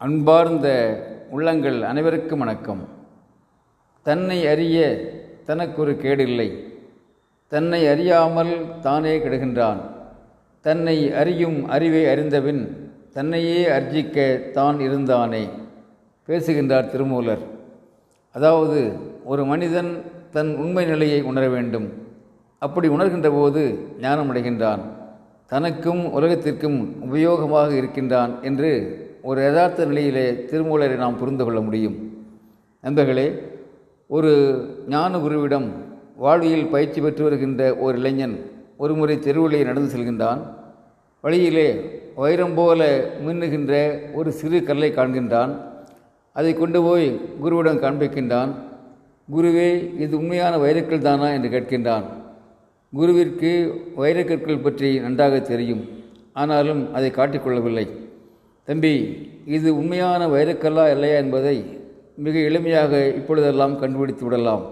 அன்பார்ந்த உள்ளங்கள் அனைவருக்கும் வணக்கம். தன்னை அறிய தனக்கொரு கேடில்லை. தன்னை அறியாமல் தானே கெடுகின்றான். தன்னை அறியும் அறிவை அறிந்தபின் தன்னையே அர்ஜிக்க தான் இருந்தானே. பேசுகின்றார் திருமூலர். அதாவது ஒரு மனிதன் தன் உண்மை நிலையை உணர வேண்டும். அப்படி உணர்கின்ற போது ஞானம் அடைகின்றான் தனக்கும் உலகத்திற்கும் உபயோகமாக இருக்கின்றான் என்று ஒரு யதார்த்த நிலையிலே திருமூலரை நாம் புரிந்து கொள்ள முடியும். நண்பர்களே ஒரு ஞான குருவிடம் வாழ்வியல் பயிற்சி பெற்று வருகின்ற ஒரு இளைஞன் ஒருமுறை தெருவிலே நடந்து செல்கின்றான். வழியிலே வைரம் போல மின்னுகின்ற ஒரு சிறு கல்லை காண்கின்றான். அதை கொண்டு போய் குருவிடம் காண்பிக்கின்றான். குருவே இது உண்மையான வைரக்கல் தானா? என்று கேட்கின்றான். குருவிற்கு வைரக்கற்கள் பற்றி நன்றாக தெரியும். ஆனாலும் அதை காட்டிக்கொள்ளவில்லை தம்பி இது உண்மையான வைரக்கல்லா இல்லையா என்பதை மிக எளிமையாக இப்பொழுதெல்லாம் கண்டுபிடித்து விடலாம்.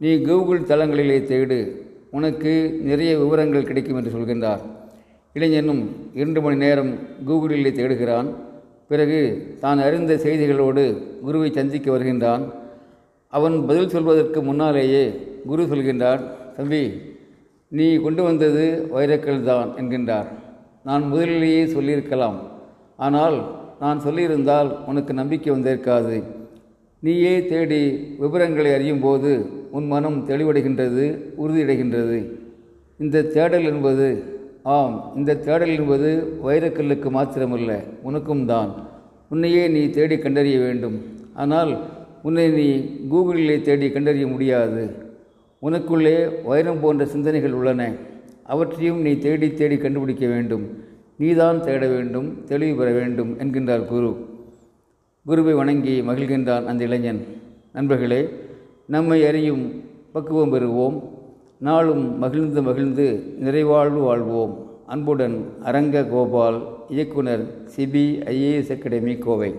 நீ கூகுள் தளங்களிலே தேடு. உனக்கு நிறைய விவரங்கள் கிடைக்கும் என்று சொல்கின்றார். இளைஞனும் இரண்டு மணி நேரம் கூகுளிலே தேடுகிறான். பிறகு தான் அறிந்த செய்திகளோடு குருவை சந்திக்க வருகின்றான். அவன் பதில் சொல்வதற்கு முன்னாலேயே குரு சொல்கின்றான் தம்பி நீ கொண்டு வந்தது வைரக்கல் தான் என்கின்றார். நான் முதலிலேயே சொல்லியிருக்கலாம். ஆனால் நான் சொல்லியிருந்தால் உனக்கு நம்பிக்கை வந்திருக்காது. நீயே தேடி விவரங்களை அறியும் போது உன் மனம் தெளிவடைகின்றது உறுதியடைகின்றது. இந்த தேடல் என்பது ஆம் இந்த தேடல் என்பது வைரக்கல்லுக்கு மாத்திரமல்ல உனக்கும் தான். உன்னையே நீ தேடி கண்டறிய வேண்டும். ஆனால் உன்னை நீ கூகுளிலே தேடி கண்டறிய முடியாது. உனக்குள்ளே வைரம் போன்ற சிந்தனைகள் உள்ளன. அவற்றையும் நீ தேடி தேடி கண்டுபிடிக்க வேண்டும். நீதான் தேட வேண்டும் தெளிவு பெற வேண்டும் என்கின்றார் குரு. குருவை வணங்கி மகிழ்கின்றான் அந்த இளைஞன். நண்பர்களே நம்மை அறியும் பக்குவம் பெறுவோம். நாளும் மகிழ்ந்து மகிழ்ந்து நிறைவாழ்வு வாழ்வோம். அன்புடன் அரங்க கோபால் இயக்குனர் சிபிஐஏஎஸ் அகாடமி கோவை.